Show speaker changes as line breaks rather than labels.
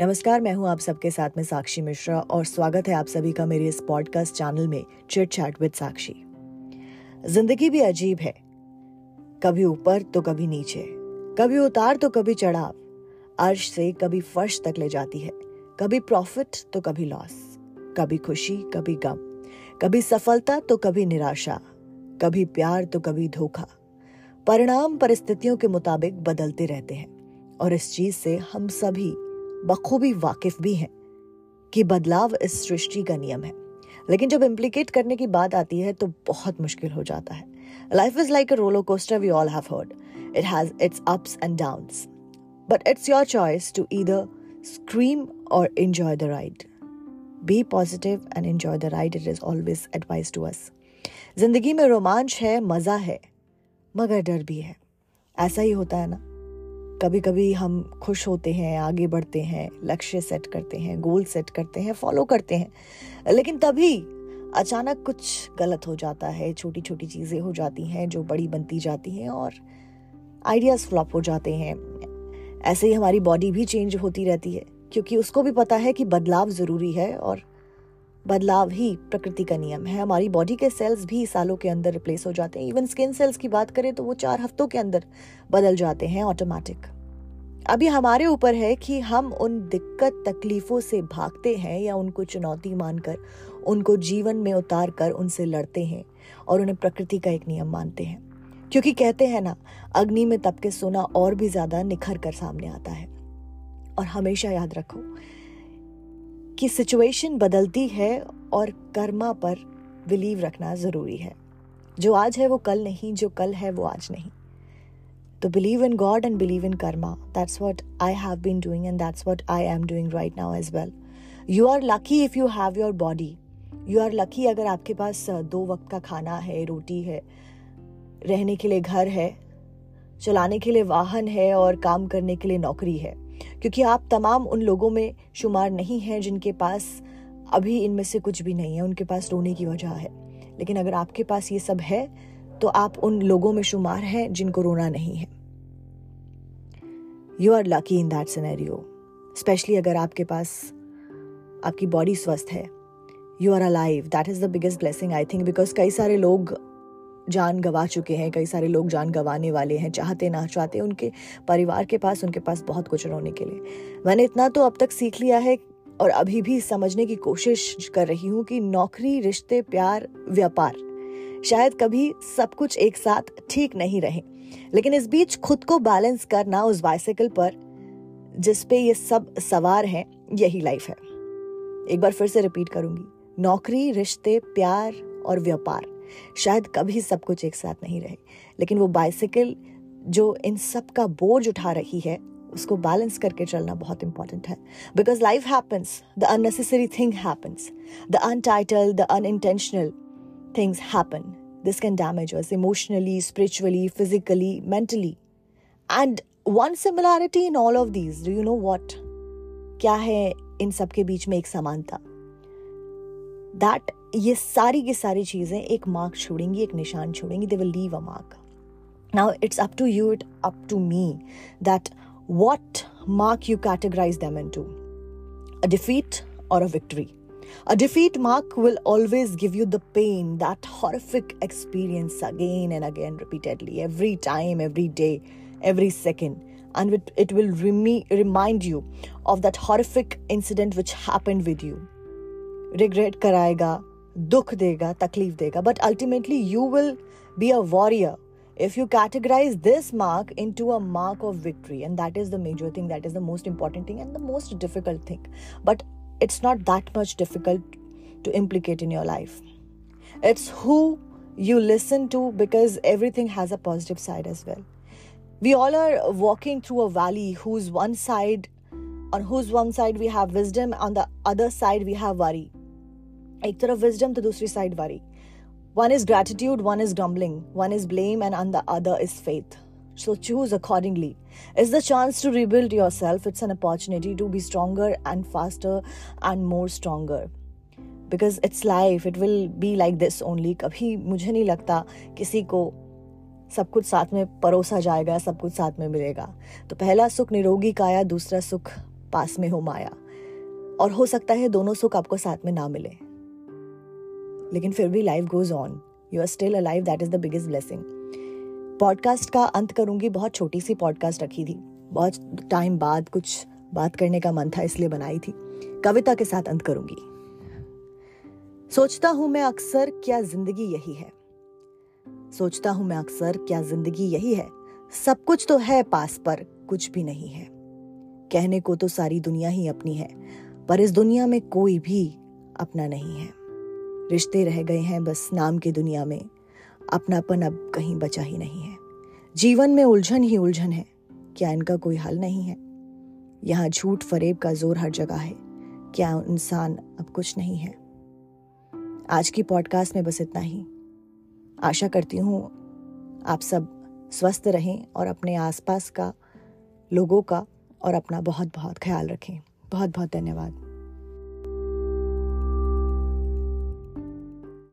नमस्कार, मैं हूँ आप सबके साथ में साक्षी मिश्रा और स्वागत है आप सभी का मेरे इस पॉडकास्ट चैनल में चिट चैट विद साक्षी ज़िंदगी भी अजीब है। कभी ऊपर तो कभी नीचे, कभी उतार तो कभी चढ़ाव, अर्श से कभी फर्श तक ले जाती है, कभी प्रॉफिट तो कभी लॉस कभी खुशी, कभी गम, कभी सफलता तो कभी निराशा, कभी प्यार तो कभी धोखा। परिणाम परिस्थितियों के मुताबिक बदलते रहते हैं और इस चीज़ से हम सभी बखूबी वाकिफ भी हैं कि बदलाव इस सृष्टि का नियम है। लेकिन जब इम्प्लीकेट करने की बात आती है तो बहुत मुश्किल हो जाता है। Life is like a roller coaster we all have heard it has its ups and downs but it's your choice to either scream or enjoy the ride be positive and enjoy the ride it is always advice to us ज़िंदगी में रोमांच है, मज़ा है, मगर डर भी है। ऐसा ही होता है ना? कभी कभी हम खुश होते हैं, आगे बढ़ते हैं, लक्ष्य सेट करते हैं, गोल सेट करते हैं, फॉलो करते हैं, लेकिन तभी अचानक कुछ गलत हो जाता है छोटी छोटी चीज़ें हो जाती हैं, जो बड़ी बनती जाती हैं और आइडियाज़ फ्लॉप हो जाते हैं। ऐसे ही हमारी बॉडी भी चेंज होती रहती है, क्योंकि उसको भी पता है कि बदलाव ज़रूरी है और बदलाव ही प्रकृति का नियम है। हमारी बॉडी के सेल्स भी सालों के अंदर रिप्लेस हो जाते हैं। इवन स्किन सेल्स की बात करें तो वो चार हफ्तों के अंदर बदल जाते हैं, ऑटोमेटिक। अभी हमारे ऊपर है कि हम उन दिक्कत तकलीफों से भागते हैं या उनको चुनौती मानकर, उनको जीवन में उतार कर उनसे लड़ते हैं और उन्हें प्रकृति का एक नियम मानते हैं। क्योंकि कहते हैं ना, अग्नि में तप के सोना और भी ज़्यादा निखर कर सामने आता है। और हमेशा याद रखो कि सिचुएशन बदलती है और कर्मा पर बिलीव रखना ज़रूरी है। जो आज है वो कल नहीं, जो कल है वो आज नहीं। तो believe in God and believe in karma that's what I have been doing and that's what I am doing right now as well you are lucky if you have your body you are lucky अगर आपके पास दो वक्त का खाना है, रोटी है, रहने के लिए घर है, चलाने के लिए वाहन है और काम करने के लिए नौकरी है। क्योंकि आप तमाम उन लोगों में शुमार नहीं हैं जिनके पास अभी इनमें से कुछ भी नहीं है, उनके पास रोने की वजह है। लेकिन अगर आपके पास ये सब है तो आप उन लोगों में शुमार हैं जिनको रोना नहीं है। You are lucky in that scenario specially अगर आपके पास, आपकी बॉडी स्वस्थ है। You are alive that is the biggest blessing I think because कई सारे लोग जान गंवा चुके हैं, कई सारे लोग जान गंवाने वाले हैं, चाहते ना चाहते उनके परिवार के पास, उनके पास बहुत कुछ रोने के लिए। मैंने इतना तो अब तक सीख लिया है और अभी भी समझने की कोशिश कर रही हूँ कि नौकरी, रिश्ते, प्यार, व्यापार शायद कभी सब कुछ एक साथ ठीक नहीं रहे। लेकिन इस बीच खुद को बैलेंस करना उस बाइसाइकिल पर जिसपे ये सब सवार हैं, यही लाइफ है। एक बार फिर से रिपीट करूँगी। नौकरी, रिश्ते, प्यार और व्यापार, शायद कभी सब कुछ एक साथ नहीं रहे। लेकिन वो बाइसिकल जो इन सब का बोझ उठा रही है, उसको बैलेंस करके चलना बहुत इंपॉर्टेंट है। Because life happens the unnecessary thing happens the untitled the unintentional Things happen this can damage us emotionally, spiritually, physically, mentally. And one similarity in all of these, do you know what? क्या है इन सब के बीच में एक समानता that ये सारी की सारी चीजें एक मार्क छोड़ेंगी एक निशान छोड़ेंगी they will leave a mark now it's up to you it up to me that what mark you categorize them into a defeat or a victory. a defeat mark will always give you the pain, that horrific experience again and again, repeatedly, every time, every day, every second. And it will remi- remind you of that horrific incident which happened with you. Regret karayega, dukh dega, takleef dega. But ultimately, you will be a warrior if you categorize this mark into a mark of victory and that is the major thing that is the most important thing and the most difficult thing but it's not that much difficult to implicate in your life it's who you listen to because everything has a positive side as well we all are walking through a valley whose one side on whose one side we have wisdom on the other side we have worry एक तरफ wisdom तो दूसरी side worry one is gratitude, one is grumbling, one is blame, and on the other is faith. So choose accordingly. It's the chance to rebuild yourself. It's an opportunity to be stronger and faster and more stronger. Because it's life. It will be like this only. कभी मुझे नहीं लगता किसी को सब कुछ साथ में परोसा जाएगा सब कुछ साथ में मिलेगा तो पहला सुख निरोगी काया दूसरा सुख पास में हो माया और हो सकता है दोनों सुख आपको साथ में ना मिले लेकिन फिर भी life goes on you are still a life that is the biggest blessing podcast का अंत करूँगी। बहुत छोटी सी पॉडकास्ट रखी थी। बहुत टाइम बाद कुछ बात करने का मन था, इसलिए बनाई थी। कविता के साथ अंत करूँगी। सोचता हूँ मैं अक्सर क्या ज़िंदगी यही है। सोचता हूँ मैं अक्सर क्या ज़िंदगी यही है। सब कुछ तो है पास पर, कुछ भी नहीं है। कहने को तो सारी दुनिया ही अपनी है, पर इस दुनिया में कोई भी अपना नहीं है। रिश्ते रह गए हैं बस नाम की दुनिया में। अपनापन अब कहीं बचा ही नहीं है। जीवन में उलझन ही उलझन है, क्या इनका कोई हल नहीं है? यहाँ झूठ फरेब का ज़ोर हर जगह है, क्या इंसान अब कुछ नहीं है? आज की पॉडकास्ट में बस इतना ही। आशा करती हूँ आप सब स्वस्थ रहें और अपने आसपास का, लोगों का और अपना बहुत बहुत ख्याल रखें। बहुत बहुत धन्यवाद।